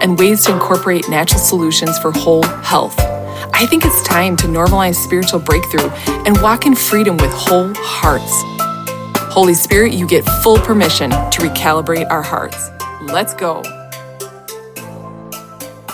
and ways to incorporate natural solutions for whole health. I think it's time to normalize spiritual breakthrough and walk in freedom with whole hearts. Holy Spirit, you get full permission to recalibrate our hearts. Let's go.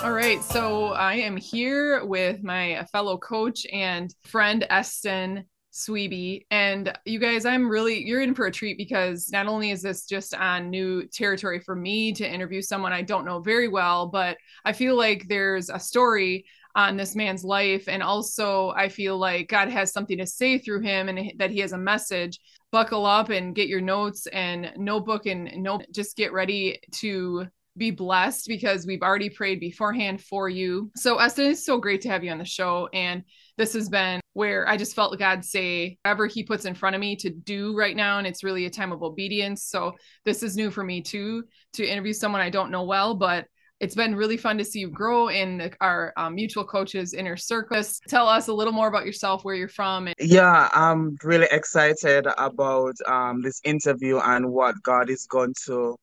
All right, so I am here with my fellow coach and friend Eston Swaby. And you guys, I'm really, you're in for a treat because not only is this just on new territory for me to interview someone I don't know very well, but I feel like there's a story on this man's life. And also, I feel like God has something to say through him and that he has a message. Buckle up and get your notes and notebook and note. Just get ready to be blessed because we've already prayed beforehand for you. So, Eston, it's so great to have you on the show. And this has been where I just felt God say, whatever He puts in front of me to do right now. And it's really a time of obedience. So, this is new for me too to interview someone I don't know well, but it's been really fun to see you grow in our um, mutual coaches inner circle. Tell us a little more about yourself, where you're from. And- yeah, I'm really excited about um, this interview and what God is going to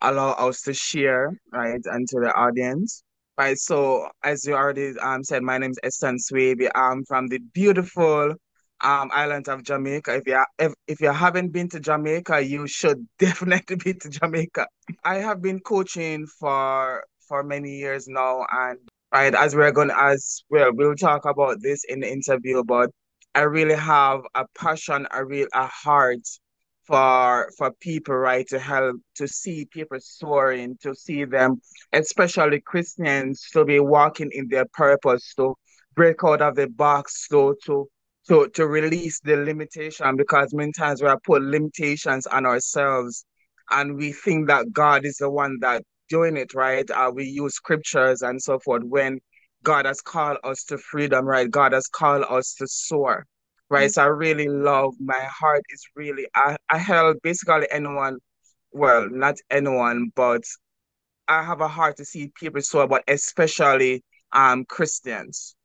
allow us to share, right, and to the audience. Right, so as you already um, said, my name is Eston Swaby. I'm from the beautiful um, island of Jamaica. If you if, if you haven't been to Jamaica, you should definitely be to Jamaica. I have been coaching for for many years now, and right as we're going as well, we'll talk about this in the interview. But I really have a passion, a real a heart for for people, right, to help to see people soaring, to see them, especially Christians, to be walking in their purpose, to break out of the box, to to to to release the limitation because many times we are put limitations on ourselves and we think that God is the one that doing it, right? Uh, we use scriptures and so forth when God has called us to freedom, right? God has called us to soar right? Mm-hmm. So I really love my heart is really I, I help basically anyone, well, not anyone, but I have a heart to see people so but especially um Christians.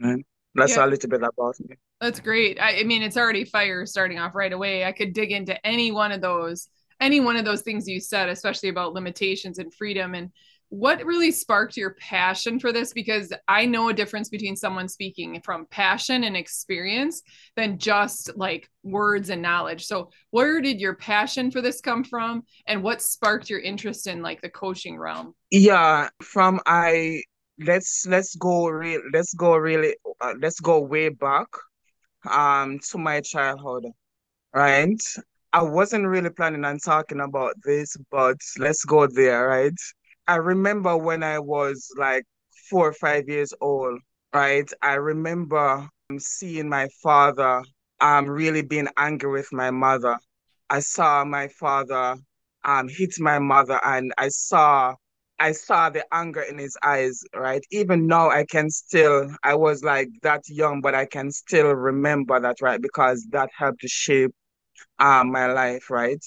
And that's yeah. a little bit about me. That's great. I, I mean, it's already fire starting off right away. I could dig into any one of those, any one of those things you said, especially about limitations and freedom. And what really sparked your passion for this? Because i know a difference between someone speaking from passion and experience than just like words and knowledge. So where did your passion for this come from and what sparked your interest in like the coaching realm? Yeah from i let's let's go real let's go really uh, let's go way back um to my childhood right? I wasn't really planning on talking about this but let's go there right I remember when I was like four or five years old, right? I remember seeing my father um really being angry with my mother. I saw my father um hit my mother and I saw I saw the anger in his eyes, right? Even now I can still I was like that young, but I can still remember that, right? Because that helped to shape um my life, right?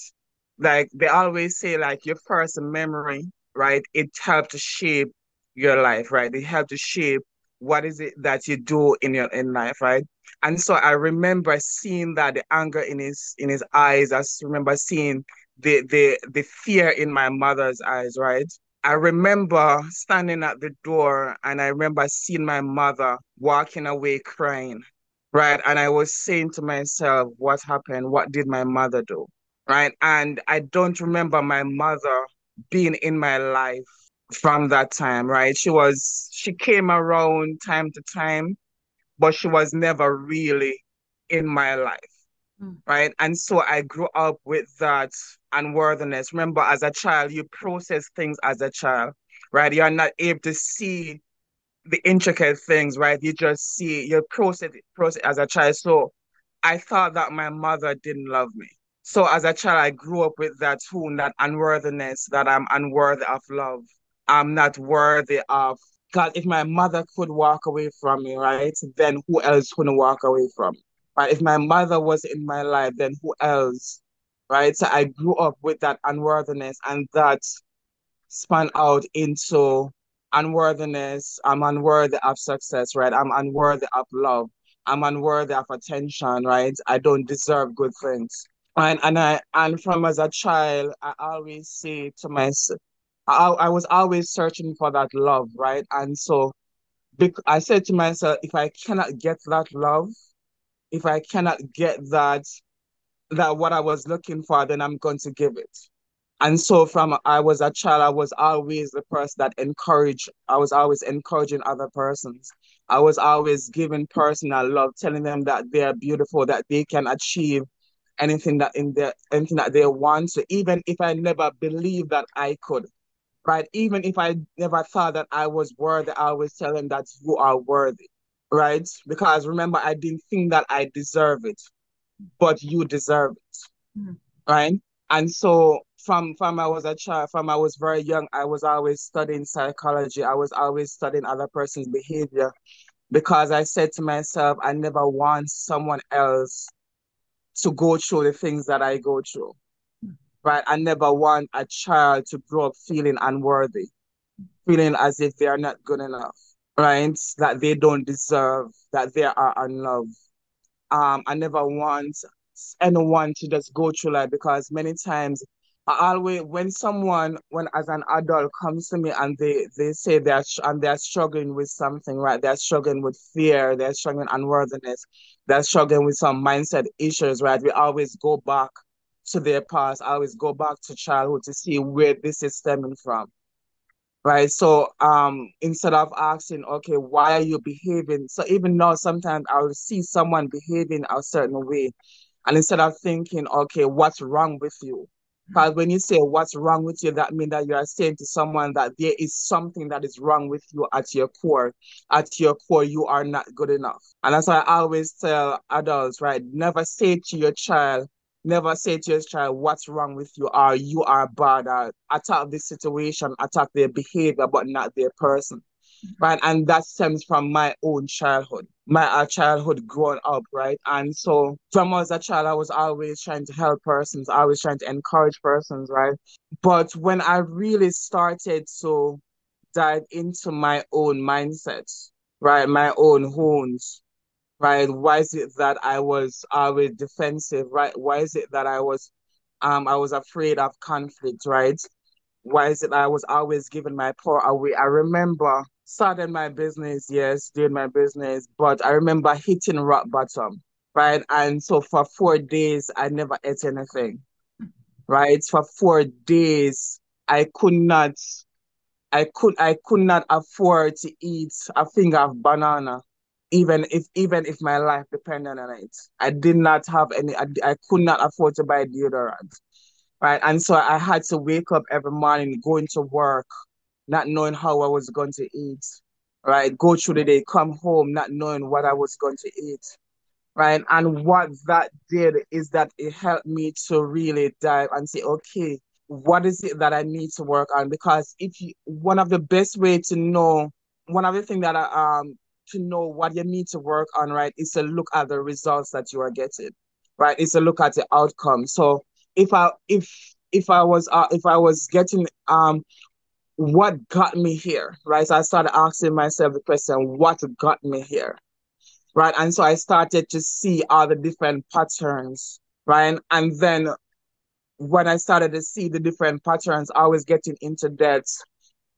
Like they always say like your first memory right? It helped to shape your life, right? It helped to shape what is it that you do in your in life, right? And so I remember seeing that the anger in his in his eyes. I remember seeing the the the fear in my mother's eyes, right? I remember standing at the door and I remember seeing my mother walking away crying, right? And I was saying to myself, what happened? What did my mother do? Right. And I don't remember my mother being in my life from that time, right? She was, she came around time to time, but she was never really in my life, mm. right? And so I grew up with that unworthiness. Remember, as a child, you process things as a child, right? You're not able to see the intricate things, right? You just see, you process, process as a child. So I thought that my mother didn't love me. So as a child, I grew up with that tune, that unworthiness, that I'm unworthy of love, I'm not worthy of God. If my mother could walk away from me, right, then who else couldn't walk away from? Right? If my mother was in my life, then who else? Right? So I grew up with that unworthiness and that spun out into unworthiness. I'm unworthy of success, right? I'm unworthy of love. I'm unworthy of attention, right? I don't deserve good things. And and I and from as a child, I always say to myself, I, I was always searching for that love, right? And so I said to myself, if I cannot get that love, if I cannot get that that what I was looking for, then I'm going to give it. And so from I was a child, I was always the person that encouraged, I was always encouraging other persons. I was always giving personal love, telling them that they're beautiful, that they can achieve anything that in their anything that they want to, even if I never believed that I could. Right. Even if I never thought that I was worthy, I always tell them that you are worthy. Right. Because remember, I didn't think that I deserve it, but you deserve it. Mm-hmm. Right. And so from from I was a child, from I was very young, I was always studying psychology. I was always studying other person's behavior because I said to myself, I never want someone else to go through the things that I go through. Right. I never want a child to grow up feeling unworthy, feeling as if they are not good enough, right? That they don't deserve, that they are unloved. Um, I never want anyone to just go through life because many times I always when someone when as an adult comes to me and they they say they're and they're struggling with something right? They're struggling with fear they're struggling unworthiness they're struggling with some mindset issues right? We always go back to their past I always go back to childhood to see where this is stemming from right? So um instead of asking okay why are you behaving? So even now sometimes I'll see someone behaving a certain way and instead of thinking okay what's wrong with you because when you say what's wrong with you, that means that you are saying to someone that there is something that is wrong with you at your core. At your core, you are not good enough. And that's why I always tell adults, right? Never say to your child, never say to your child what's wrong with you or you are bad or attack this situation, attack their behavior, but not their person right? And that stems from my own childhood, my childhood growing up, right? And so from as a child, I was always trying to help persons, always trying to encourage persons, right? But when I really started to dive into my own mindset, right, my own wounds, right? Why is it that I was always defensive, right? Why is it that I was, um, I was afraid of conflict, right? Why is it I was always giving my power away? I remember started my business, yes, doing my business, but I remember hitting rock bottom, right? And so for four days, I never ate anything, right? For four days, I could not, I could, I could not afford to eat a finger of banana, even if, even if my life depended on it. I did not have any, I, I could not afford to buy deodorant, right? And so I had to wake up every morning, going to work, not knowing how I was going to eat, right? Go through the day, come home, not knowing what I was going to eat, right? And what that did is that it helped me to really dive and say, okay, what is it that I need to work on? Because if you, one of the best way to know, one of the things that I, um, to know what you need to work on, right, is to look at the results that you are getting, right? Is to look at the outcome. So if I, if, if I was, uh, if I was getting, um, what got me here, right? So I started asking myself the question, what got me here, right? And so I started to see all the different patterns, right? And then when I started to see the different patterns, I was getting into debt,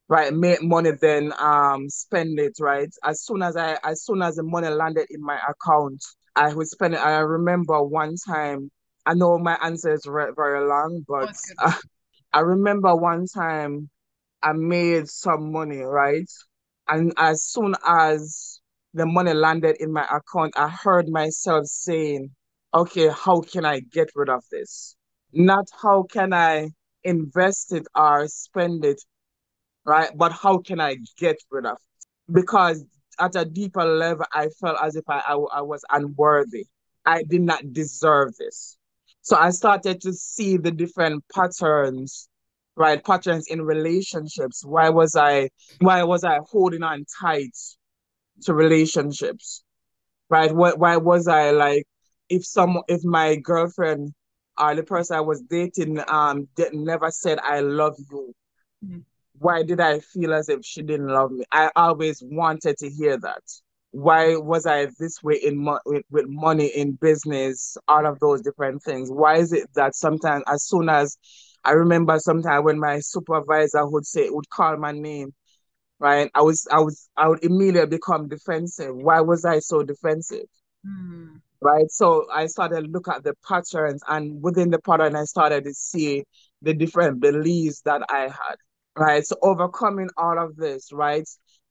right? Make money, then um spend it, right? As soon as I, as soon as the money landed in my account, I would spend it. I remember one time. I know my answer is very, very long, but oh, I remember one time I made some money, right? And as soon as the money landed in my account, I heard myself saying, okay, how can I get rid of this? Not how can I invest it or spend it, right? But how can I get rid of it? Because at a deeper level, I felt as if I, I, I was unworthy. I did not deserve this. So I started to see the different patterns right? Patterns in relationships. Why was I why was I holding on tight to relationships? Right? Why, why was I like if some if my girlfriend or the person I was dating um did, never said I love you, mm-hmm. why did I feel as if she didn't love me? I always wanted to hear that. Why was I this way in mo- with, with money in business, all of those different things? Why is it that sometimes as soon as I remember sometimes when my supervisor would say would call my name, right? I was I was I would immediately become defensive. Why was I so defensive? Mm right? So I started to look at the patterns, and within the pattern, I started to see the different beliefs that I had, right? So overcoming all of this, right?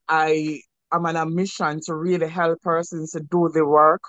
I am on a mission to really help persons to do the work,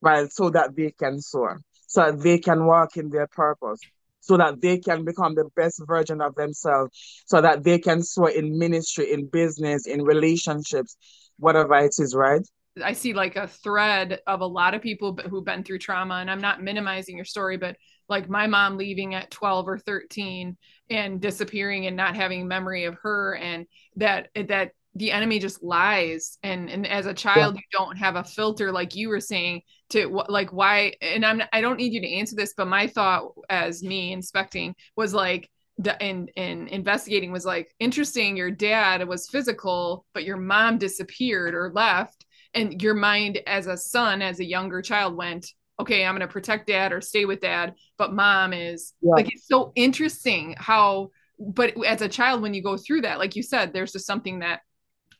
right? So that they can soar, so that they can walk in their purpose, so that they can become the best version of themselves, so that they can soar in ministry, in business, in relationships, whatever it is, right? I see like a thread of a lot of people who've been through trauma, and I'm not minimizing your story, but like my mom leaving at 12 or 13 and disappearing and not having memory of her, and that that the enemy just lies and and as a child yeah. you don't have a filter like you were saying to like why and i'm i don't need you to answer this but my thought as me inspecting was like the and and investigating was like interesting your dad was physical but your mom disappeared or left and your mind as a son as a younger child went okay i'm going to protect dad or stay with dad but mom is yeah. like it's so interesting how but as a child when you go through that like you said there's just something that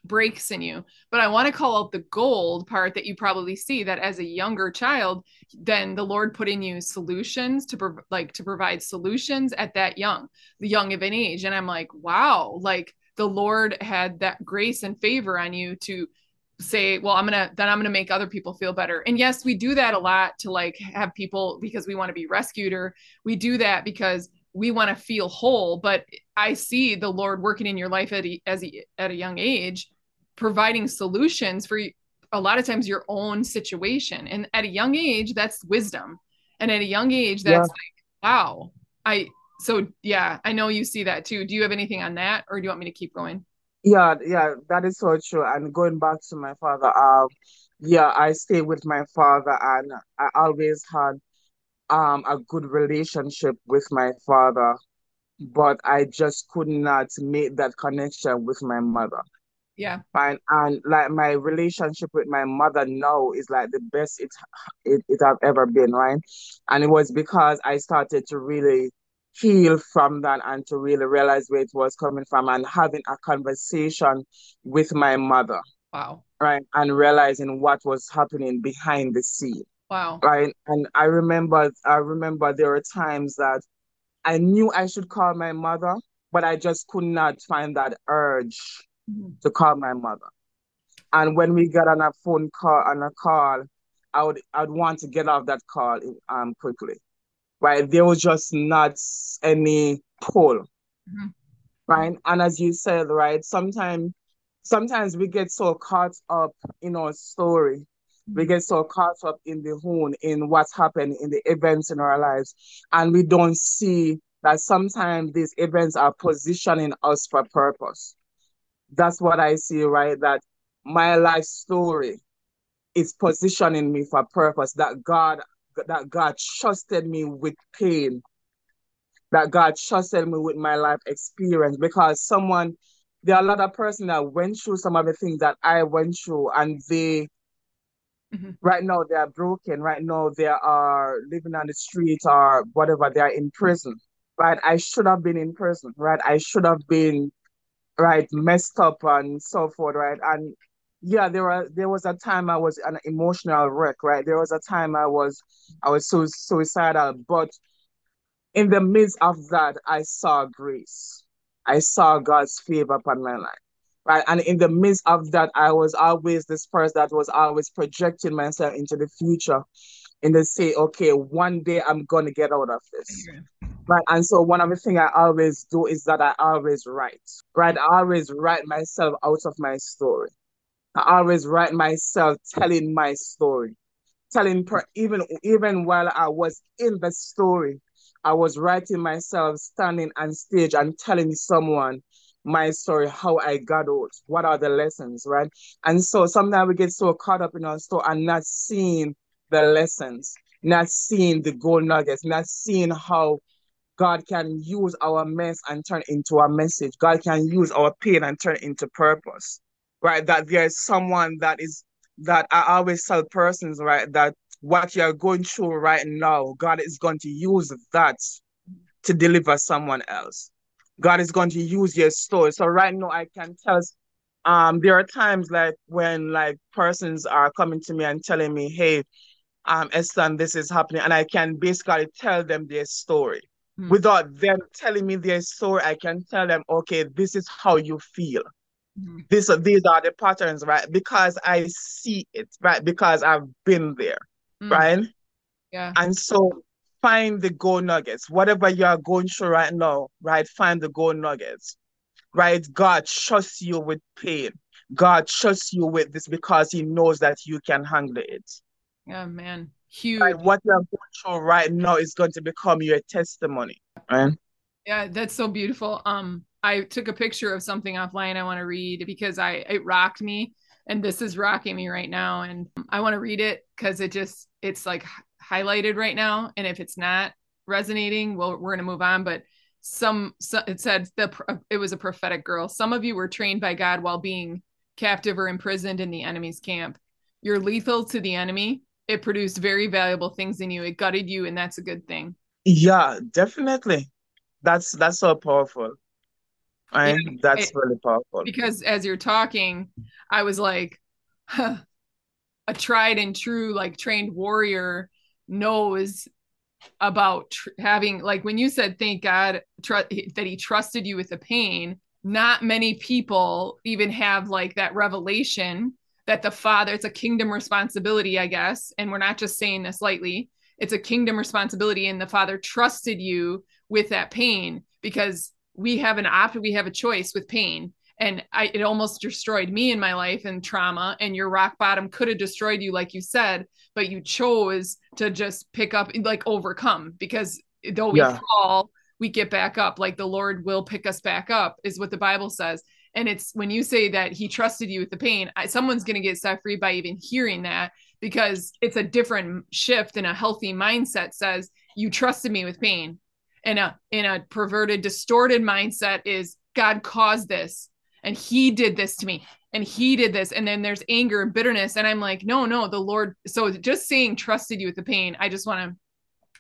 breaks in you. But i want to call out the gold part that you probably see that as a younger child then the lord put in you solutions to prov- like to provide solutions at that young the young of an age. And i'm like wow like the lord had that grace and favor on you to say well i'm gonna then i'm gonna make other people feel better. And yes we do that a lot to like have people because we want to be rescued or we do that because we want to feel whole. But i see the lord working in your life at a, as a, at a young age providing solutions for a lot of times your own situation and at a young age that's wisdom and at a young age that's yeah. like wow i so yeah i know you see that too do you have anything on that or do you want me to keep going yeah, yeah, that is so true. And going back to my father, um, yeah, I stayed with my father, and I always had um a good relationship with my father, but I just could not make that connection with my mother. Yeah. And and like my relationship with my mother now is like the best it it, it have ever been, right? And it was because I started to really heal from that and to really realize where it was coming from and having a conversation with my mother. Wow. Right. And realizing what was happening behind the scene. Wow. Right. And I remember I remember there were times that I knew I should call my mother, but I just could not find that urge mm-hmm. to call my mother. And when we got on a phone call on a call, I would I'd want to get off that call um quickly right? There was just not any pull, mm-hmm. right? And as you said, right, sometimes sometimes we get so caught up in our story. Mm-hmm. We get so caught up in the hoon, in what's happened in the events in our lives, and we don't see that sometimes these events are positioning us for purpose. That's what I see, right? That my life story is positioning me for purpose, that God that God trusted me with pain, that God trusted me with my life experience because someone, there are a lot of person that went through some of the things that I went through and they, mm-hmm. right now they are broken. Right now they are living on the street or whatever. They are in prison, right? I should have been in prison, right? I should have been, right, messed up and so forth, right? And yeah, there was there was a time I was an emotional wreck, right? There was a time I was I was so suicidal, but in the midst of that, I saw grace. I saw God's favor upon my life. Right. And in the midst of that, I was always this person that was always projecting myself into the future and they say, okay, one day I'm gonna get out of this. Right. And so one of the things I always do is that I always write. Right. I always write myself out of my story. I always write myself telling my story, telling per, even even while I was in the story, I was writing myself standing on stage and telling someone my story, how I got out, what are the lessons, right? And so sometimes we get so caught up in our story and not seeing the lessons, not seeing the gold nuggets, not seeing how God can use our mess and turn into a message. God can use our pain and turn into purpose, right? That there's someone that is that I always tell persons, right, that what you're going through right now, God is going to use that to deliver someone else. God is going to use your story. So right now I can tell um there are times like when like persons are coming to me and telling me, hey, um Eston, this is happening, and I can basically tell them their story. Hmm. Without them telling me their story, I can tell them, okay, this is how you feel. Mm-hmm. This, these are the patterns, right? Because I see it, right? Because I've been there, mm. right? Yeah. And so find the gold nuggets. Whatever you're going through right now, right? Find the gold nuggets, right? God trusts you with pain. God trusts you with this because He knows that you can handle it. Yeah, man. Huge. Right? What you're going through right now is going to become your testimony, right? Yeah, that's so beautiful. Um, I took a picture of something offline I want to read because I it rocked me and this is rocking me right now and I want to read it cuz it just it's like highlighted right now and if it's not resonating, well we're going to move on but some so, it said the it was a prophetic girl. Some of you were trained by God while being captive or imprisoned in the enemy's camp. You're lethal to the enemy. It produced very valuable things in you. It gutted you and that's a good thing. Yeah, definitely. That's that's so powerful and yeah, that's it, really powerful. Because as you're talking, I was like, huh, a tried and true, like trained warrior knows about tr- having, like, when you said, thank God tr- that he trusted you with the pain, not many people even have like that revelation that the father, it's a kingdom responsibility, I guess. And we're not just saying this lightly, it's a kingdom responsibility. And the father trusted you with that pain because we have an option we have a choice with pain and I, it almost destroyed me in my life and trauma and your rock bottom could have destroyed you like you said but you chose to just pick up like overcome because though we yeah. fall we get back up like the lord will pick us back up is what the bible says and it's when you say that he trusted you with the pain I, someone's going to get set free by even hearing that because it's a different shift and a healthy mindset says you trusted me with pain. In a in a perverted distorted mindset is god caused this and he did this to me and he did this. And then there's anger and bitterness and i'm like no no the lord so just saying trusted you with the pain i just want to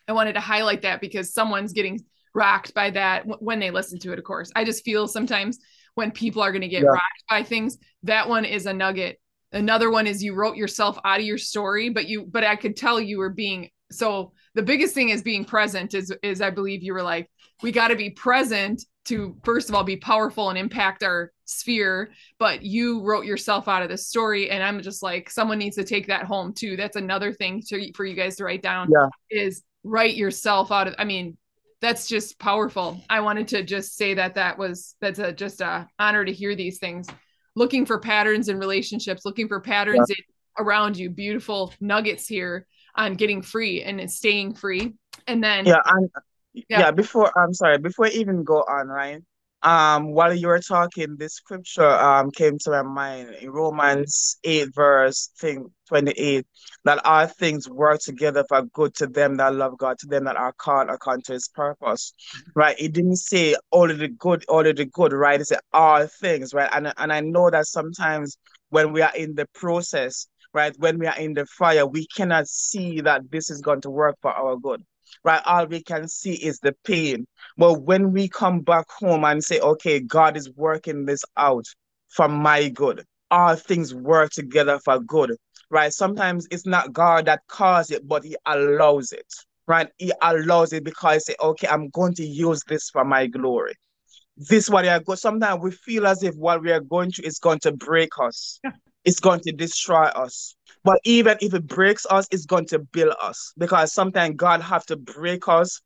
i wanted to highlight that because someone's getting rocked by that when they listen to it of course. I just feel sometimes when people are going to get yeah. rocked by things that one is a nugget another one is you wrote yourself out of your story but you but i could tell you were being so the biggest thing is being present is is i believe you were like we got to be present to first of all be powerful and impact our sphere but you wrote yourself out of the story and i'm just like someone needs to take that home too that's another thing to, for you guys to write down yeah. is write yourself out of i mean that's just powerful i wanted to just say that that was that's a just a honor to hear these things looking for patterns in relationships looking for patterns yeah. in, around you beautiful nuggets here on getting free and staying free. And then yeah, and yeah. yeah, before I'm sorry, before I even go on, right? Um, while you were talking, this scripture um came to my mind in Romans 8, verse thing 28, that all things work together for good to them that love God, to them that are called according to his purpose. Right? It didn't say only the good, only the good, right? It said all things, right? And and I know that sometimes when we are in the process, right? When we are in the fire, we cannot see that this is going to work for our good, right? All we can see is the pain. But when we come back home and say, okay, God is working this out for my good, all things work together for good, right? Sometimes it's not God that caused it, but He allows it, right? He allows it because say, okay, I'm going to use this for my glory. This what I go. Sometimes we feel as if what we are going through is going to break us. Yeah it's going to destroy us. But even if it breaks us, it's going to build us because sometimes God have to break us,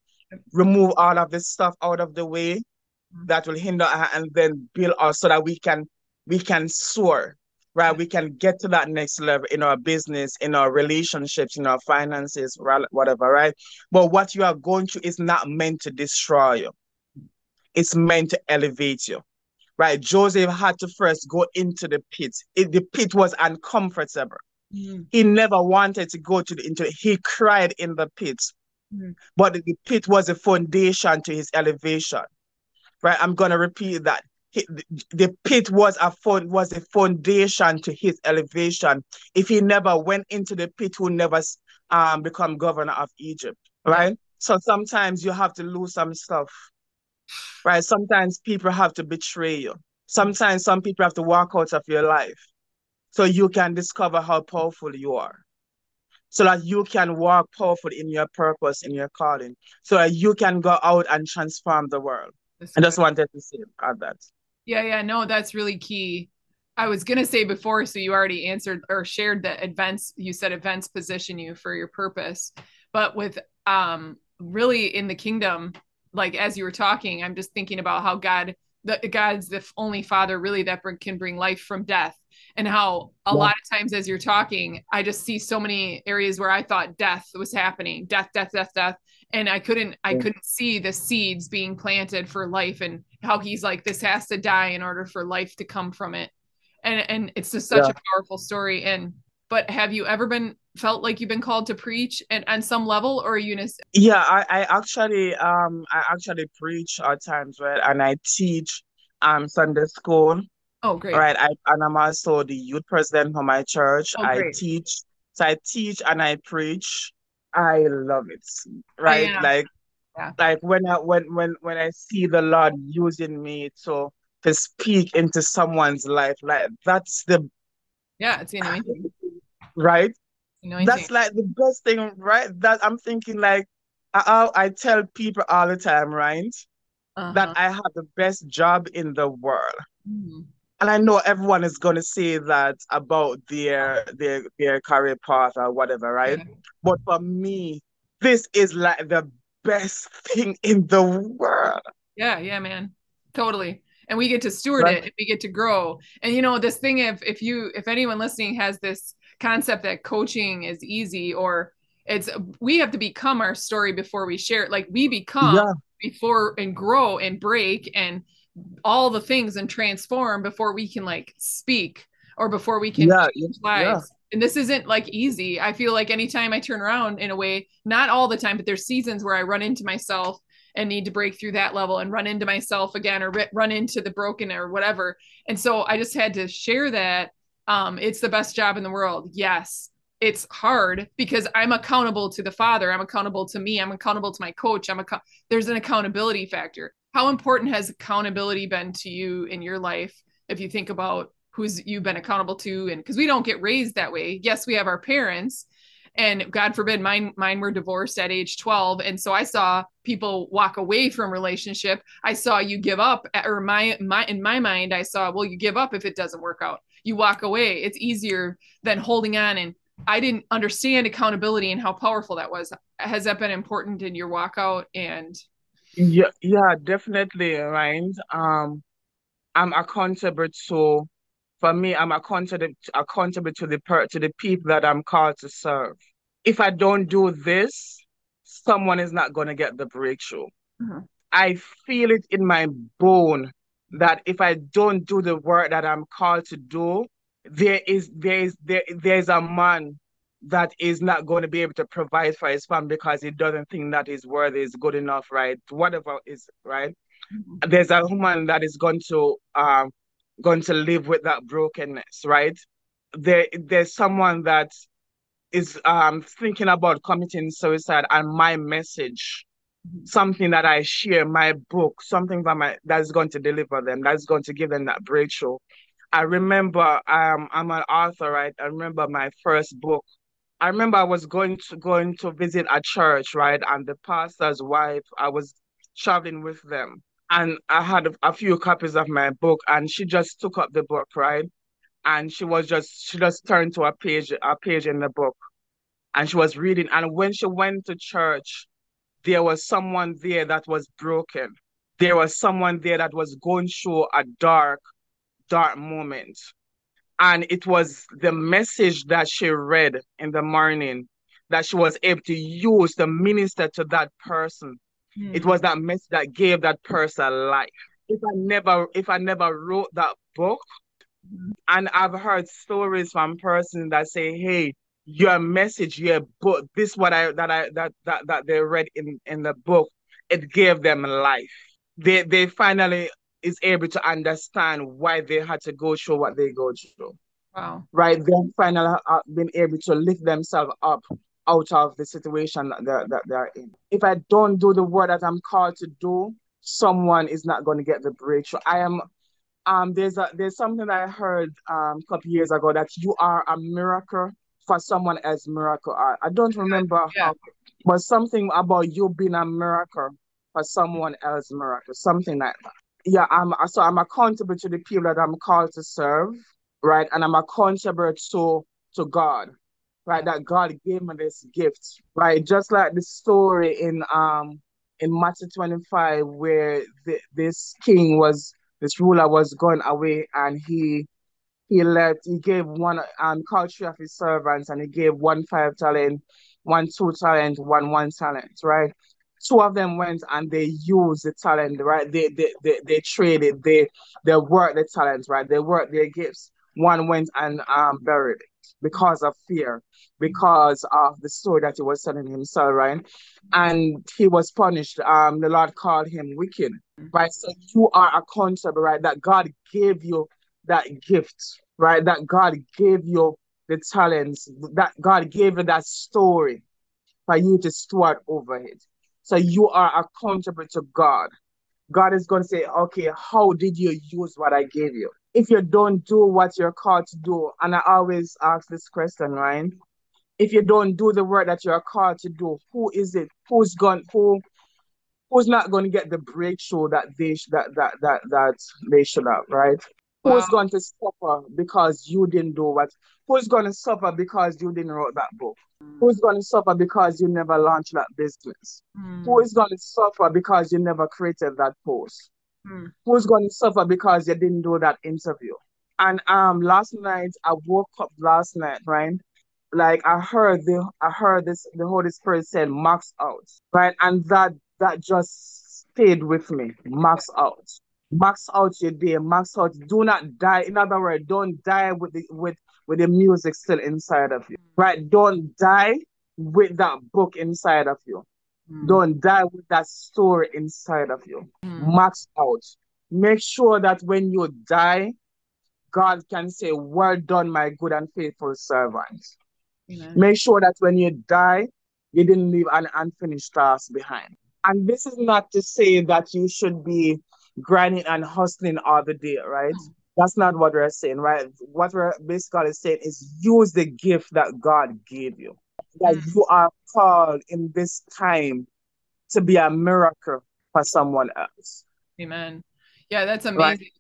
remove all of this stuff out of the way that will hinder us, and then build us so that we can we can soar, right? We can get to that next level in our business, in our relationships, in our finances, whatever, right? But what you are going through is not meant to destroy you. It's meant to elevate you, right? Joseph had to first go into the pit. It, the pit was uncomfortable. Mm. He never wanted to go to the into. He cried in the pit, mm. but the pit was a foundation to his elevation. Right? I'm gonna repeat that the pit was a was a foundation to his elevation. If he never went into the pit, he would never um, become governor of Egypt, right? So sometimes you have to lose some stuff, right? Sometimes people have to betray you. Sometimes some people have to walk out of your life so you can discover how powerful you are. So that you can walk powerful in your purpose, in your calling, so that you can go out and transform the world. I just wanted to say about that. Yeah, yeah, no, that's really key. I was gonna say before, so you already answered or shared that events. You said events position you for your purpose, but with um really in the kingdom, like as you were talking, I'm just thinking about how God, the God's the only Father really that can bring life from death, and how a yeah. lot of times as you're talking, I just see so many areas where I thought death was happening, death, death, death, death, and I couldn't, I couldn't see the seeds being planted for life and how he's like this has to die in order for life to come from it. And and it's just such yeah. a powerful story. And but have you ever been felt like you've been called to preach and on some level or you just yeah I, I actually um i actually preach at times right? And i teach um sunday school. Oh great. Right I, and i'm also the youth president for my church. Oh, i teach so i teach and i preach. I love it right? Oh, like yeah. Like when I when when when I see the Lord using me to to speak into someone's life, like that's the yeah, it's anointing. Right? Anointing. That's like the best thing, right? That I'm thinking like I I tell people all the time, right? Uh-huh. That I have the best job in the world. Mm-hmm. And I know everyone is gonna say that about their their their career path or whatever, right? Yeah. But for me, this is like the best thing in the world. Yeah, yeah, man. Totally. And we get to steward right. it and we get to grow. And you know, this thing if if you if anyone listening has this concept that coaching is easy or it's we have to become our story before we share it. Like we become yeah. before and grow and break and all the things and transform before we can like speak or before we can yeah, change lives and this isn't like easy. I feel like anytime I turn around in a way, not all the time, but there's seasons where I run into myself and need to break through that level and run into myself again or run into the broken or whatever. And so I just had to share that. Um, it's the best job in the world. Yes, it's hard because I'm accountable to the father. I'm accountable to me. I'm accountable to my coach. I'm a there's an accountability factor. How important has accountability been to you in your life? If you think about who's you've been accountable to and because we don't get raised that way yes we have our parents and god forbid mine mine were divorced at age 12 and so i saw people walk away from relationship i saw you give up or my my in my mind i saw well you give up if it doesn't work out you walk away it's easier than holding on and i didn't understand accountability and how powerful that was has that been important in your walkout and yeah yeah definitely right um i'm accountable to for me, I'm accountable accountable to the per, to the people that I'm called to serve. If I don't do this, someone is not going to get the breakthrough. Mm-hmm. I feel it in my bone that if I don't do the work that I'm called to do, there is there is there there's a man that is not going to be able to provide for his family because he doesn't think that his word is good enough, right? Whatever is right. Mm-hmm. There's a woman that is going to um going to live with that brokenness, right? There, there's someone that is um, thinking about committing suicide, and my message, something that I share, my book, something that my that's going to deliver them, that's going to give them that breakthrough. I remember um, I'm an author, right? I remember my first book. I remember I was going to going to visit a church, right? And the pastor's wife, I was traveling with them and I had a, a, few copies of my book, and she just took up the book, right? And she was just she just turned to a page a page in the book, and she was reading. And when she went to church, there was someone there that was broken. There was someone there that was going through a dark, dark moment. and it was the message that she read in the morning that she was able to use to minister to that person. Mm. It was that message that gave that person life. If I never, if I never wrote that book, mm. and I've heard stories from persons that say, "Hey, your message, your book, this what I that I that that that they read in in the book, it gave them life. They they finally is able to understand why they had to go through what they go through. Wow. Right. They finally uh, been able to lift themselves up out of the situation that they're, that they're in. If I don't do the work that I'm called to do, someone is not going to get the breakthrough. I am um there's a there's something I heard um a couple years ago that you are a miracle for someone else miracle. I, I don't remember yeah. how but something about you being a miracle for someone else miracle, something like that. Yeah, I'm so I'm accountable to the people that I'm called to serve, right? And I'm accountable to to God, right? That God gave me this gift, right? Just like the story in um in Matthew 25 where the, this king was this ruler was going away and he he left he gave one um culture of his servants and he gave one five talent one two talent one one talent right two of them went and they used the talent right they they they, they traded they they worked the talents right they worked their gifts one went and um buried it because of fear, because of the story that he was telling himself, right? And he was punished. Um, the Lord called him wicked, right? So you are accountable, right? That God gave you that gift, right? That God gave you the talents, that God gave you that story for you to steward over it. So you are accountable to God. God is going to say, okay, how did you use what I gave you? if you don't do what you're called to do, and I always ask this question, right? If you don't do the work that you're called to do, who is it? Who's going? Who? Who's not going to get the breakthrough that they that that that that they should have, right? Who's going to suffer because you didn't do what? Who's going to suffer because you didn't write that book? Mm. Who's going to suffer because you never launched that business? Mm. Who is going to suffer because you never created that post? mm. who's going to suffer because you didn't do that interview. And um, last night I woke up last night, right? Like I heard the I heard this the Holy Spirit said max out, right? And that that just stayed with me. Max out. Max out your day, max out. Do not die. In other words, don't die with the with with the music still inside of you. Right? Don't die with that book inside of you. Mm. Don't die with that story inside of you. Mm. Max out. Make sure that when you die, God can say, Well done, my good and faithful servant. Amen. Make sure that when you die, you didn't leave an unfinished task behind. And this is not to say that you should be grinding and hustling all the day, right? Mm. That's not what we're saying, right? What we're basically saying is use the gift that God gave you that you are called in this time to be a miracle for someone else. Amen. Yeah, that's amazing. Right?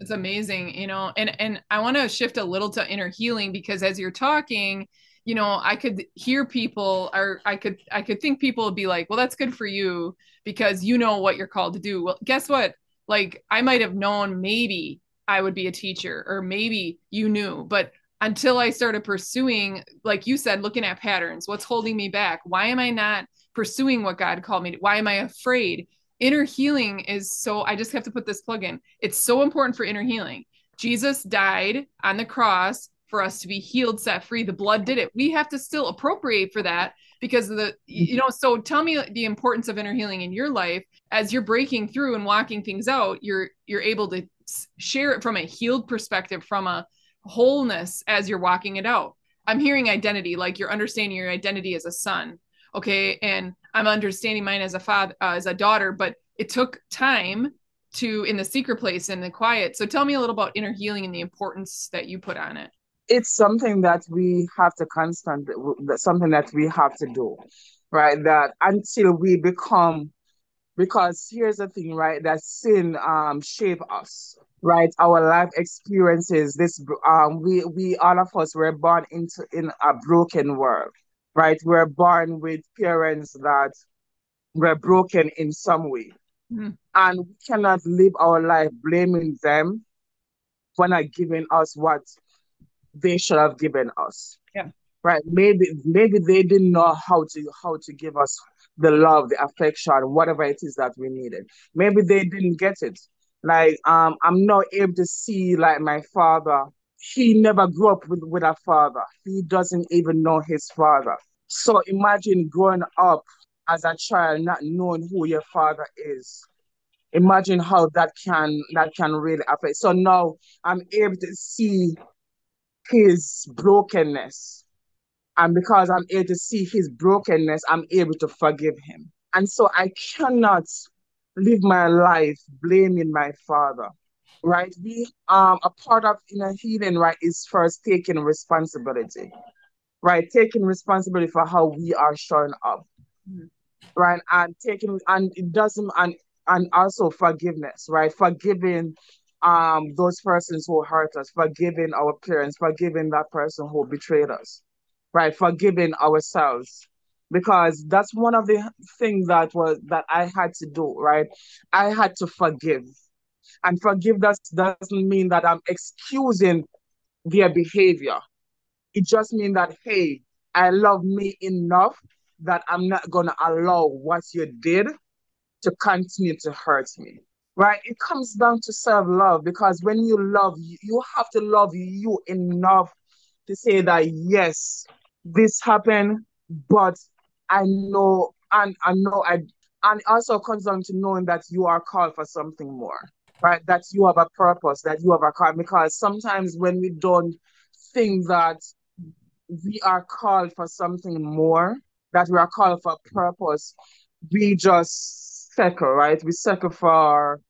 It's amazing, you know. And and I want to shift a little to inner healing because as you're talking, you know, I could hear people or I could I could think people would be like, "Well, that's good for you because you know what you're called to do." Well, guess what? Like I might have known maybe I would be a teacher or maybe you knew, but until I started pursuing, like you said, looking at patterns. What's holding me back? Why am I not pursuing what God called me to? Why am I afraid? Inner healing is so, I just have to put this plug in. It's so important for inner healing. Jesus died on the cross for us to be healed, set free. The blood did it. We have to still appropriate for that because the, you know, so tell me the importance of inner healing in your life as you're breaking through and walking things out. You're, you're able to share it from a healed perspective, from a, wholeness as you're walking it out. I'm hearing identity, like you're understanding your identity as a son. Okay. And I'm understanding mine as a father, uh, as a daughter, but it took time to in the secret place and the quiet. So tell me a little about inner healing and the importance that you put on it. It's something that we have to constant, something that we have to do, right? That until we become, because here's the thing, right? That sin um shape us, right our life experiences this um we we all of us were born into in a broken world right we're born with parents that were broken in some way mm. and we cannot live our life blaming them for not giving us what they should have given us. Yeah. Right. Maybe maybe they didn't know how to how to give us the love, the affection, whatever it is that we needed. Maybe they didn't get it. Like um I'm not able to see like my father. He never grew up with, with a father. He doesn't even know his father. So imagine growing up as a child not knowing who your father is imagine how that can that can really affect so now i'm able to see his brokenness and because i'm able to see his brokenness i'm able to forgive him and so i cannot live my life blaming my father right we um a part of inner healing right is first taking responsibility right taking responsibility for how we are showing up mm-hmm. right and taking and it doesn't and and also forgiveness, right? Forgiving um those persons who hurt us, forgiving our parents, forgiving that person who betrayed us, right? Forgiving ourselves. Because that's one of the things that was that I had to do, right? I had to forgive. And forgive forgiveness doesn't mean that I'm excusing their behavior. It just means that, hey, I love me enough that I'm not gonna allow what you did to continue to hurt me. Right? It comes down to self love because when you love, you have to love you enough to say that, yes, this happened, but I know, and I know I, and also comes down to knowing that you are called for something more, right? That you have a purpose, that you have a call. Because sometimes when we don't think that we are called for something more, that we are called for a purpose, we just settle, right? We settle for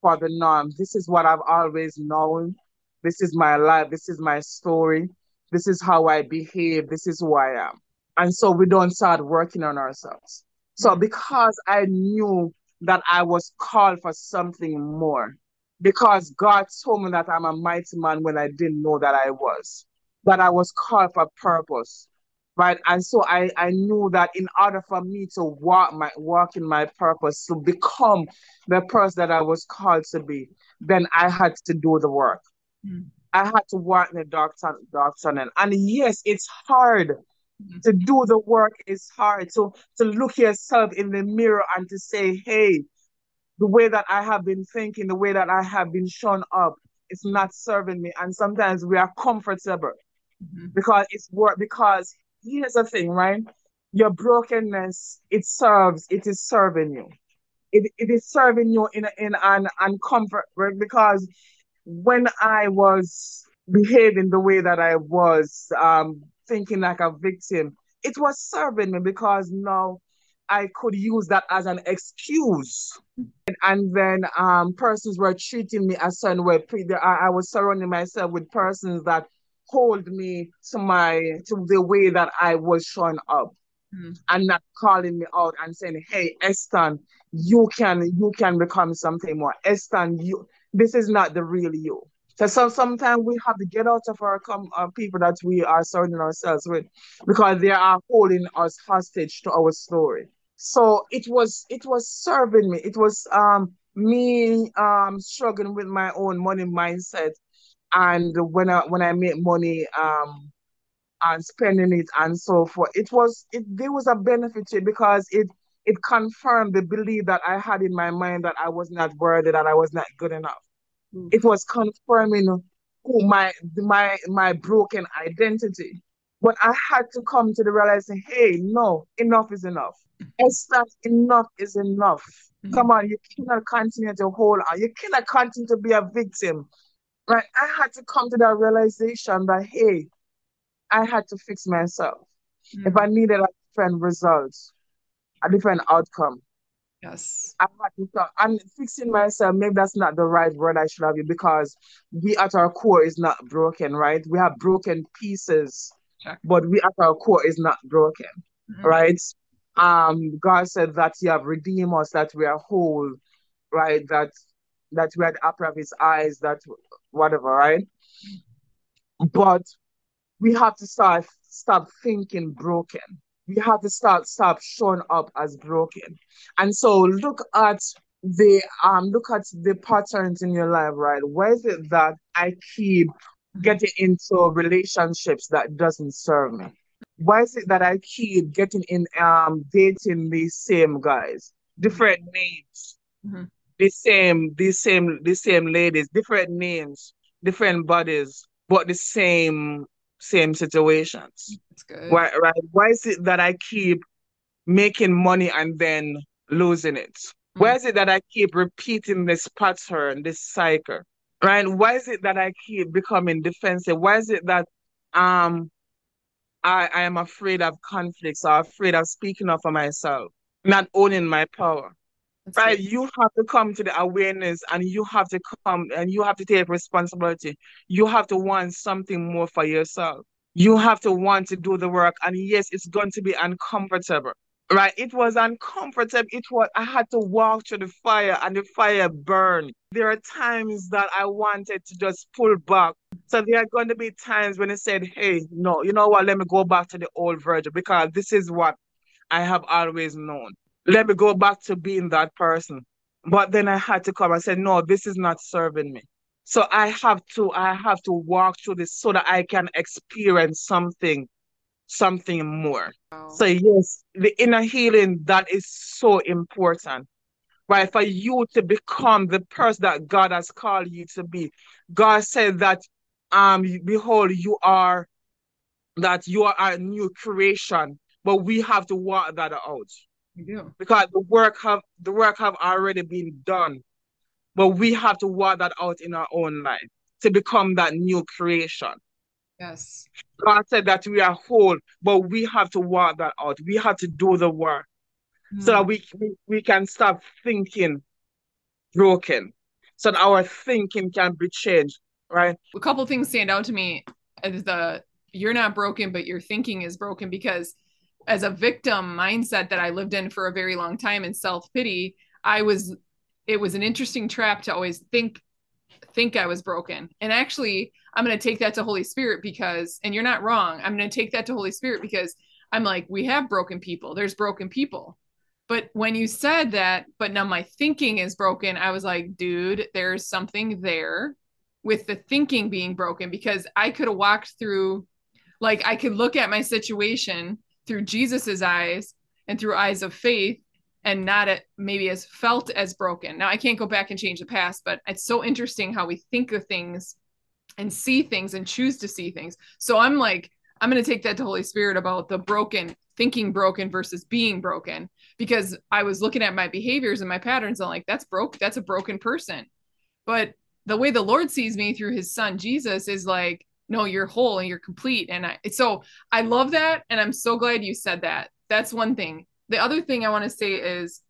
for the norm. This is what I've always known. This is my life. This is my story. This is how I behave. This is who I am. And so we don't start working on ourselves. So mm. because I knew that I was called for something more, because God told me that I'm a mighty man when I didn't know that I was, that I was called for purpose, right and so i i knew that in order for me to walk my walk in my purpose to become the person that i was called to be then i had to do the work mm. i had to walk in the dark, dark tunnel and yes it's hard mm. to do the work it's hard to to look yourself in the mirror and to say hey the way that i have been thinking the way that i have been shown up it's not serving me and sometimes we are comfortable mm-hmm. because it's work because here's the thing, right? Your brokenness, it serves, it is serving you. It, it is serving you in, in an uncomfort, right? Because when I was behaving the way that I was, um, thinking like a victim, it was serving me because now I could use that as an excuse. And, and then um, persons were treating me a certain way. I, I was surrounding myself with persons that hold me to my to the way that I was showing up mm. and not calling me out and saying, Hey, Eston, you can you can become something more. Eston, you this is not the real you. So, so sometimes we have to get out of our com- uh, people that we are surrounding ourselves with because they are holding us hostage to our story. So it was it was serving me. It was um me um struggling with my own money mindset and when I when I make money um and spending it and so forth, it was it there was a benefit to it because it it confirmed the belief that I had in my mind that I was not worthy, that I was not good enough. Mm. It was confirming who my my my broken identity. But I had to come to the realization, hey, no, enough is enough. Eston, enough is enough. Mm-hmm. Come on, you cannot continue to hold on. You cannot continue to be a victim like I had to come to that realization that hey, I had to fix myself. Mm. If I needed a different result, a different outcome. Yes. I had to and fixing myself, maybe that's not the right word I should have it because we at our core is not broken, right? We have broken pieces, sure. but we at our core is not broken, mm-hmm. right? Um, God said that He have redeemed us, that we are whole, right? That that we had apple of His eyes, that whatever, right? But we have to start stop thinking broken. We have to start stop showing up as broken. And so look at the um look at the patterns in your life, right? Where is it that I keep getting into relationships that doesn't serve me? Why is it that I keep getting in um dating these same guys, different names, Mhm. The same, the same, the same ladies, different names, different bodies, but the same same situations? That's good. Why right? Why is it that I keep making money and then losing it? Why is it that I keep repeating this pattern, this cycle? Right? Why is it that I keep becoming defensive? Why is it that um I, I am afraid of conflicts or afraid of speaking up for myself, not owning my power? Right? You have to come to the awareness and you have to come and you have to take responsibility. You have to want something more for yourself. You have to want to do the work. And yes, it's going to be uncomfortable. Right? It was uncomfortable. It was I had to walk through the fire and the fire burned. There are times that I wanted to just pull back. So there are going to be times when I said, Hey, no, you know what? Let me go back to the old version because this is what I have always known. Let me go back to being that person. But then I had to come and say, no, this is not serving me. So I have to, I have to walk through this so that I can experience something, something more. Wow. So yes, the inner healing, that is so important. Right, for you to become the person that God has called you to be. God said that, um, behold, you are that you are a new creation, but we have to walk that out You do. because the work have the work have already been done, but we have to work that out in our own life to become that new creation. Yes. God said that we are whole, but we have to work that out. We have to do the work so Mm. that we, we, we can stop thinking broken, so that our thinking can be changed, right? a couple things stand out to me as the you're not broken but your thinking is broken because as a victim mindset that i lived in for a very long time in self-pity i was it was an interesting trap to always think think i was broken. And actually i'm going to take that to holy spirit because and you're not wrong i'm going to take that to holy spirit because i'm like we have broken people. There's broken people. But when you said that but now my thinking is broken i was like dude there's something there with the thinking being broken because I could have walked through, like, I could look at my situation through Jesus's eyes and through eyes of faith and not at, maybe as felt as broken. Now, I can't go back and change the past, but it's so interesting how we think of things and see things and choose to see things. So I'm like, I'm going to take that to Holy Spirit about the broken, thinking broken versus being broken, because I was looking at my behaviors and my patterns and like, that's broke, that's a broken person. But the way the Lord sees me through his son Jesus is like, no, you're whole and you're complete. And I, so I love that. And I'm so glad you said that. That's one thing. The other thing I want to say is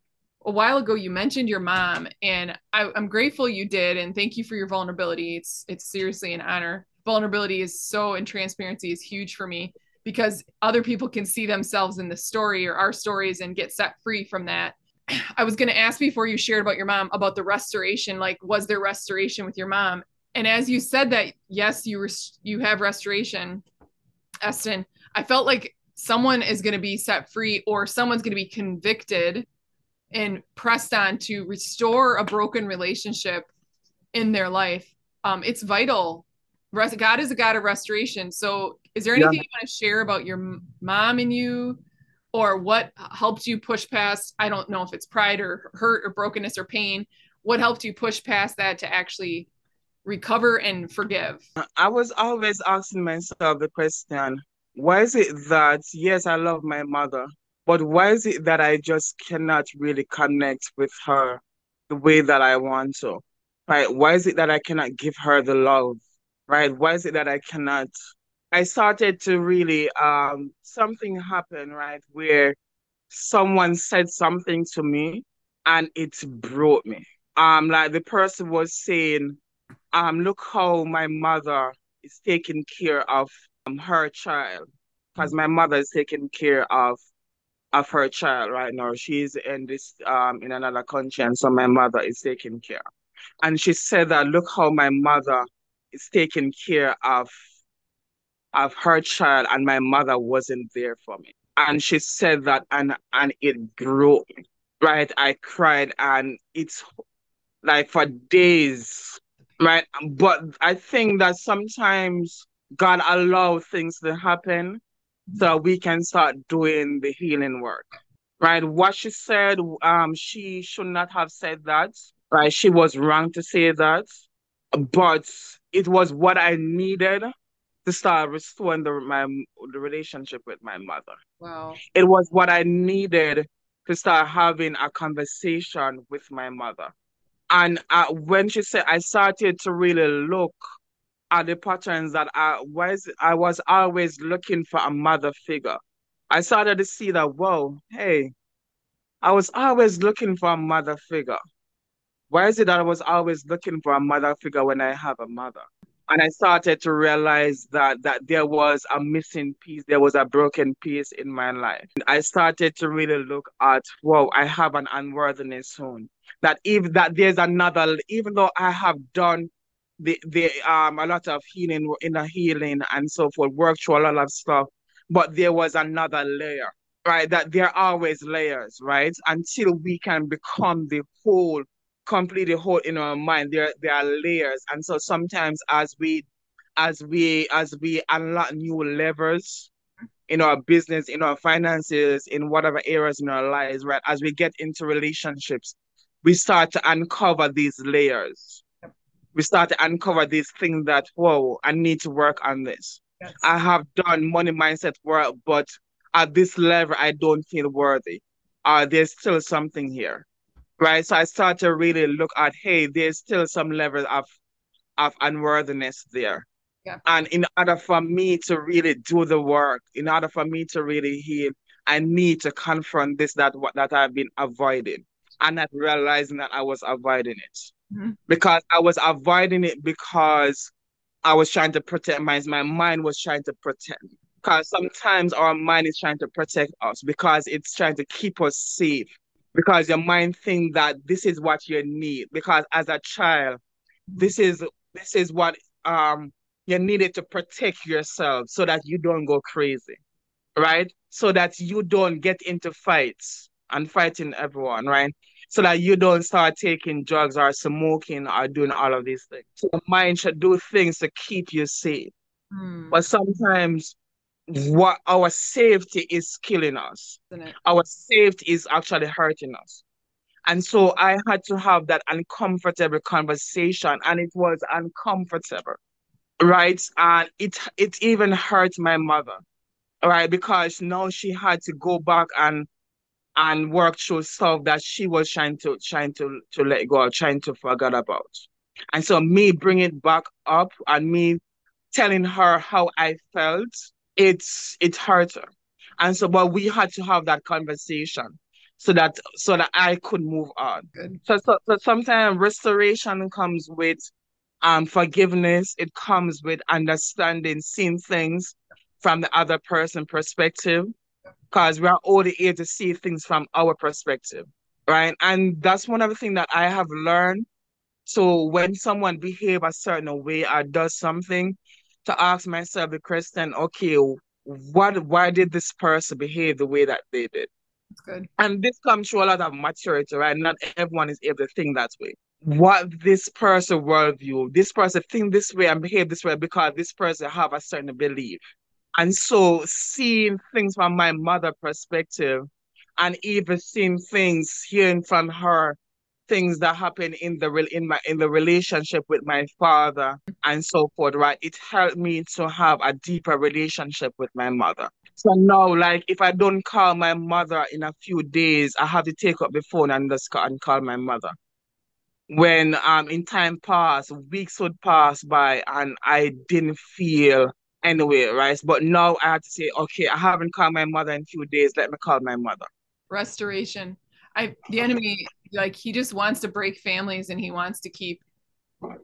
a while ago, you mentioned your mom and I, I'm grateful you did. And thank you for your vulnerability. It's, it's seriously an honor. Vulnerability is so, and transparency is huge for me because other people can see themselves in the story or our stories and get set free from that. I was going to ask before you shared about your mom about the restoration. Like, was there restoration with your mom? And as you said that, yes, you res- you have restoration, Eston. I felt like someone is going to be set free or someone's going to be convicted and pressed on to restore a broken relationship in their life. Um, it's vital. God is a God of restoration. So, is there anything Yeah. you want to share about your m- mom and you? or what helped you push past i don't know if it's pride or hurt or brokenness or pain what helped you push past that to actually recover and forgive I was always asking myself the question, why is it that, yes, I love my mother, but why is it that I just cannot really connect with her the way that I want to? Right? Why is it that I cannot give her the love? Right? Why is it that I cannot? I started to really, um, something happened, right, where someone said something to me and it broke me. Um, like the person was saying, um, look how my mother is taking care of um, her child because my mother is taking care of of her child right now. She's in this um in another country, and so my mother is taking care. And she said that look how my mother is taking care of of her child, and my mother wasn't there for me. And she said that, and and it broke me. Right, I cried, and it's like for days right? But I think that sometimes God allow things to happen so we can start doing the healing work. Right? What she said, um, she should not have said that. Right? She was wrong to say that. But it was what I needed to start restoring the my the relationship with my mother. Wow. It was what I needed to start having a conversation with my mother. And uh, when she said, I started to really look at the patterns that I was, I was always looking for a mother figure. I started to see that, whoa, hey, I was always looking for a mother figure. Why is it that I was always looking for a mother figure when I have a mother? And I started to realize that that there was a missing piece, there was a broken piece in my life. And I started to really look at, whoa, I have an unworthiness zone. That if that there's another, even though I have done the the um a lot of healing in the healing and so forth, work through a lot of stuff, but there was another layer, right? That there are always layers, right? Until we can become the whole completely whole in our mind. There there are layers, and so sometimes as we as we as we unlock new levers in our business, in our finances, in whatever areas in our lives, right? As we get into relationships, we start to uncover these layers. We start to uncover these things that, whoa, I need to work on this. Yes. I have done money mindset work, but at this level, I don't feel worthy. Uh, there's still something here right? So I start to really look at, hey, there's still some level of of unworthiness there. Yeah. And in order for me to really do the work, in order for me to really heal, I need to confront this that what that I've been avoiding, and not realizing that I was avoiding it mm-hmm. because I was avoiding it because I was trying to protect my my mind was trying to protect me. Because sometimes our mind is trying to protect us because it's trying to keep us safe because your mind think that this is what you need. Because as a child this is this is what um you needed to protect yourself so that you don't go crazy right? So that you don't get into fights and fighting everyone right? So that you don't start taking drugs or smoking or doing all of these things. So the mind should do things to keep you safe. Mm. but sometimes what our safety is killing us. Our safety is actually hurting us. And so I had to have that uncomfortable conversation, and it was uncomfortable, right? And it it even hurt my mother, right? Because now she had to go back and and work through stuff that she was trying to trying to to let go, trying to forget about. And so me bringing it back up and me telling her how I felt it's it hurt her. And so but we had to have that conversation so that so that I could move on. Good. So, so, so sometimes restoration comes with um forgiveness, it comes with understanding, seeing things from the other person perspective. Because we are only here to see things from our perspective. Right. And that's one of the things that I have learned. So when someone behave a certain way or does something, to ask myself the question, okay, what why did this person behave the way that they did? That's good. And this comes through a lot of maturity, right? Not everyone is able to think that way. What this person worldview, this person think this way and behave this way because this person have a certain belief. And so seeing things from my mother perspective and even seeing things, hearing from her things that happen in the in my in the relationship with my father and so forth, right? It helped me to have a deeper relationship with my mother. So now, like, if I don't call my mother in a few days, I have to take up the phone and just call, and call my mother. When um in time passed weeks would pass by and I didn't feel anyway, right? But now I have to say, okay, I haven't called my mother in a few days. Let me call my mother. Restoration. I the enemy like he just wants to break families and he wants to keep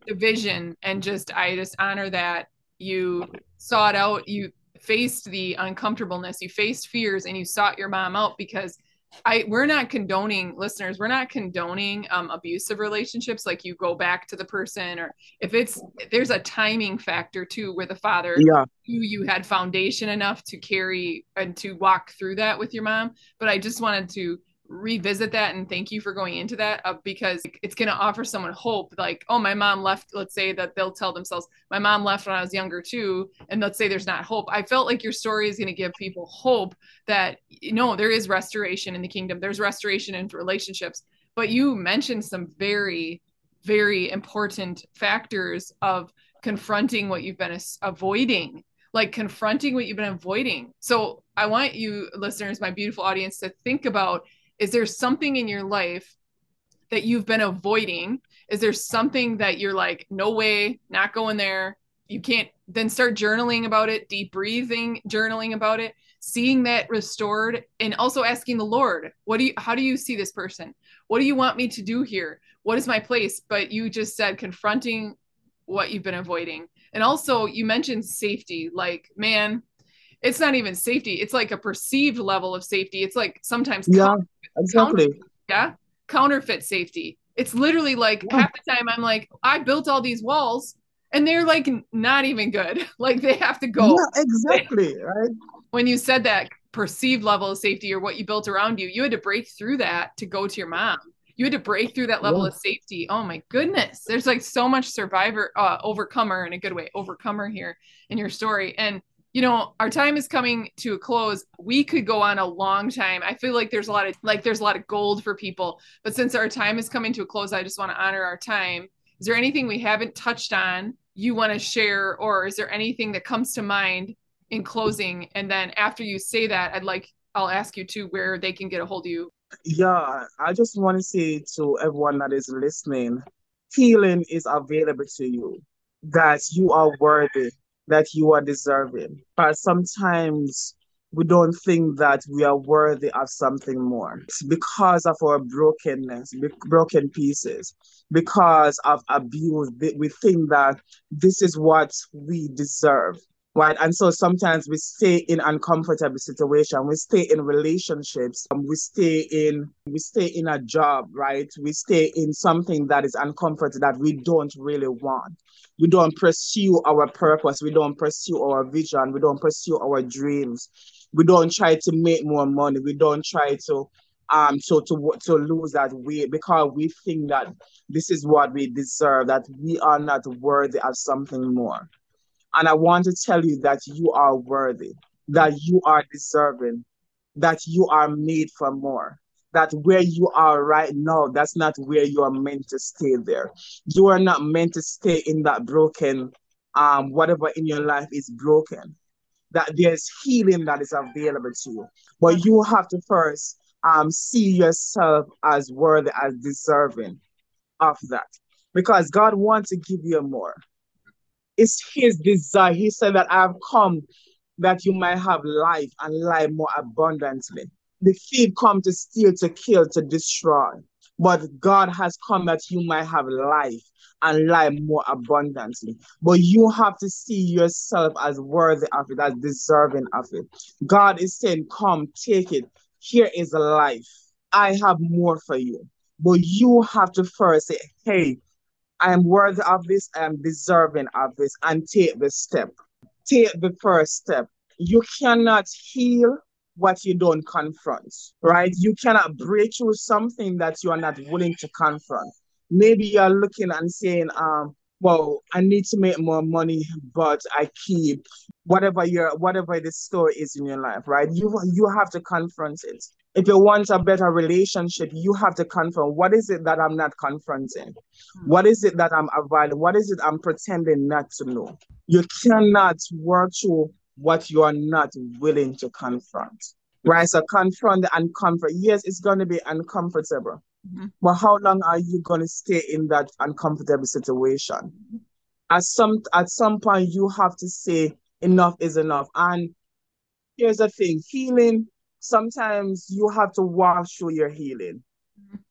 division and just I just honor that you sought out you faced the uncomfortableness you faced fears and you sought your mom out because I we're not condoning listeners we're not condoning um, abusive relationships. Like you go back to the person or if it's there's a timing factor too where the father yeah. you you had foundation enough to carry and to walk through that with your mom. But I just wanted to revisit that and thank you for going into that uh, because it's going to offer someone hope like oh my mom left let's say that they'll tell themselves my mom left when i was younger too and let's say there's not hope. I felt like your story is going to give people hope that you know there is restoration in the kingdom there's restoration in relationships but you mentioned some very very important factors of confronting what you've been avoiding like confronting what you've been avoiding. So i want you listeners my beautiful audience to think about is there something in your life that you've been avoiding? Is there something that you're like no way not going there. You can't then start journaling about it deep breathing journaling about it seeing that restored and also asking the lord what do you how do you see this person? What do you want me to do here? What is my place? But you just said confronting what you've been avoiding. And also you mentioned safety. Like man it's not even safety. It's like a perceived level of safety. It's like sometimes yeah exactly. yeah counterfeit safety. It's literally like yeah. half the time i'm like i built all these walls and they're like not even good. Like they have to go. Yeah, exactly right? When you said that perceived level of safety or what you built around you you had to break through that to go to your mom. You had to break through that level yeah. of safety. Oh my goodness. There's like so much survivor uh overcomer in a good way overcomer here in your story. And you know our time is coming to a close. We could go on a long time. I feel like there's a lot of like there's a lot of gold for people. But since our time is coming to a close i just want to honor our time. Is there anything we haven't touched on you want to share or is there anything that comes to mind in closing? And then after you say that i'd like i'll ask you to where they can get a hold of you. Yeah i just want to say to everyone that is listening healing is available to you that you are worthy that you are deserving. But sometimes we don't think that we are worthy of something more because of our brokenness, broken pieces, because of abuse. We think that this is what we deserve. Right. And so sometimes we stay in uncomfortable situation. We stay in relationships. Um, we stay in we stay in a job, right? We stay in something that is uncomfortable that we don't really want. We don't pursue our purpose. We don't pursue our vision. We don't pursue our dreams. We don't try to make more money. We don't try to um so to to lose that weight because we think that this is what we deserve, that we are not worthy of something more. And I want to tell you that you are worthy, that you are deserving, that you are made for more. That where you are right now, that's not where you are meant to stay there. You are not meant to stay in that broken, um, whatever in your life is broken. That there's healing that is available to you. But you have to first um, see yourself as worthy, as deserving of that. Because God wants to give you more. It's his desire. He said that I have come that you might have life and life more abundantly. The thief come to steal, to kill, to destroy. But God has come that you might have life and life more abundantly. But you have to see yourself as worthy of it, as deserving of it. God is saying, Come, take it. Here is life. I have more for you. But you have to first say, Hey, I am worthy of this, I am deserving of this, and take the step. Take the first step. You cannot heal what you don't confront, right? You cannot break through something that you are not willing to confront. Maybe you're looking and saying, um, well, I need to make more money, but I keep whatever your whatever the story is in your life, right? You you have to confront it. If you want a better relationship, you have to confront what is it that I'm not confronting? What is it that I'm avoiding? What is it I'm pretending not to know? You cannot work through what you are not willing to confront. Right? So confront the uncomfort. Yes, it's going to be uncomfortable. Mm-hmm. But how long are you going to stay in that uncomfortable situation? At some at some point, you have to say enough is enough. And here's the thing: healing sometimes you have to walk through your healing.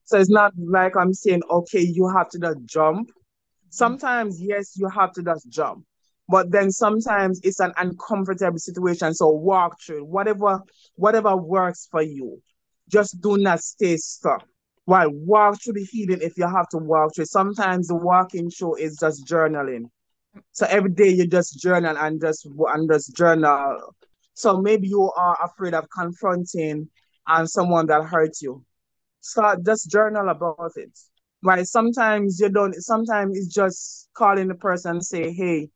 So it's not like I'm saying, okay, you have to just jump. Sometimes, yes, you have to just jump. But then sometimes it's an uncomfortable situation. So walk through whatever, whatever works for you. Just do not stay stuck. Why walk through the healing if you have to walk through. Sometimes the walking through is just journaling. So every day you just journal and just and just journal so maybe you are afraid of confronting and um, someone that hurt you. start just journal about it. Right. Sometimes you don't, sometimes it's just calling the person and say, hey,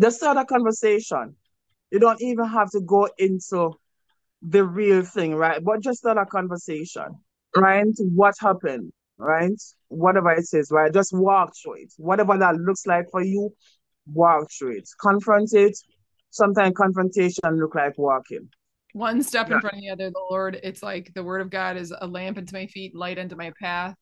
just start a conversation. You don't even have to go into the real thing, right? But just start a conversation, right? What happened, right? Whatever it is, right? Just walk through it. Whatever that looks like for you, walk through it. Confront it. Sometimes confrontation look like walking. One step in front of the other the lord it's like the word of god is a lamp into my feet light into my path.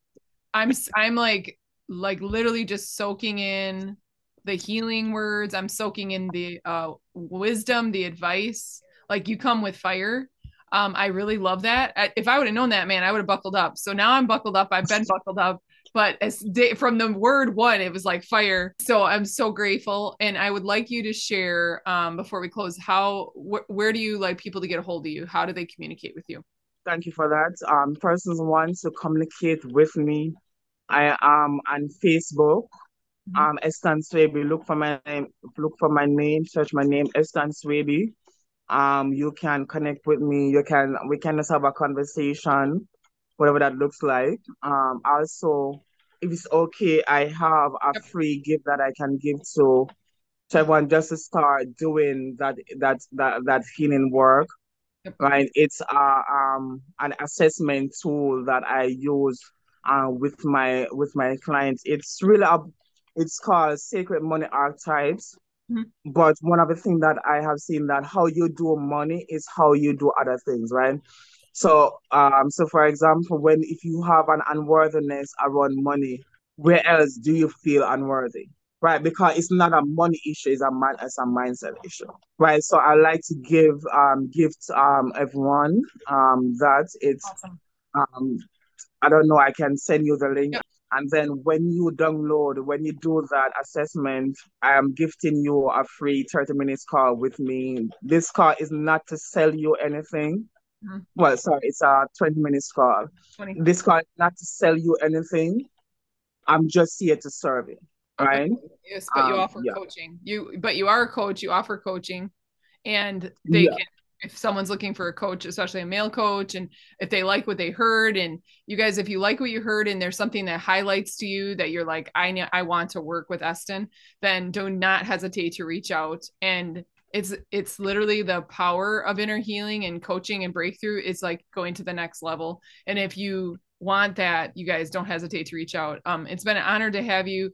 I'm i'm like like literally just soaking in the healing words. I'm soaking in the uh wisdom the advice. Like you come with fire. Um i really love that. If i would have known that man i would have buckled up. So now i'm buckled up. I've been buckled up but as day, from the word one it was like fire. So i'm so grateful and i would like you to share um, before we close how wh- where do you like people to get a hold of you? How do they communicate with you? Thank you for that. Um persons want to communicate with me. I am on facebook. Mm-hmm. um Eston Swaby look for my name look for my name search my name Eston Swaby um you can connect with me. You can we can just have a conversation whatever that looks like. Um, also, if it's okay, I have a free gift that I can give to, to everyone just to start doing that that that that healing work. Yep. Right, it's uh, um an assessment tool that I use uh, with my with my clients. It's really a, it's called Sacred Money Archetypes. Mm-hmm. But one of the things that I have seen that how you do money is how you do other things, right? So, um, so for example, when if you have an unworthiness around money, where else do you feel unworthy? Right, because it's not a money issue; it's a man, it's a mindset issue. Right. So I like to give um gift um everyone um that it's awesome. um I don't know. I can send you the link. Yep. And then when you download, when you do that assessment, I am gifting you a free 30 minutes call with me. This call is not to sell you anything. Mm-hmm. Well, sorry, it's a 20 minutes call. 20. This call is not to sell you anything. I'm just here to serve you. Right. Yes, but you um, offer yeah. coaching. You but you are a coach, you offer coaching and they yeah. can if someone's looking for a coach, especially a male coach, and if they like what they heard, and you guys, if you like what you heard, and there's something that highlights to you that you're like, I know I want to work with Eston, then do not hesitate to reach out. And it's it's literally the power of inner healing and coaching and breakthrough is like going to the next level. And if you want that you guys don't hesitate to reach out. Um it's been an honor to have you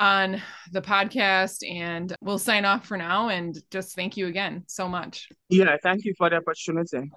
on the podcast and we'll sign off for now and just thank you again so much. Yeah thank you for the opportunity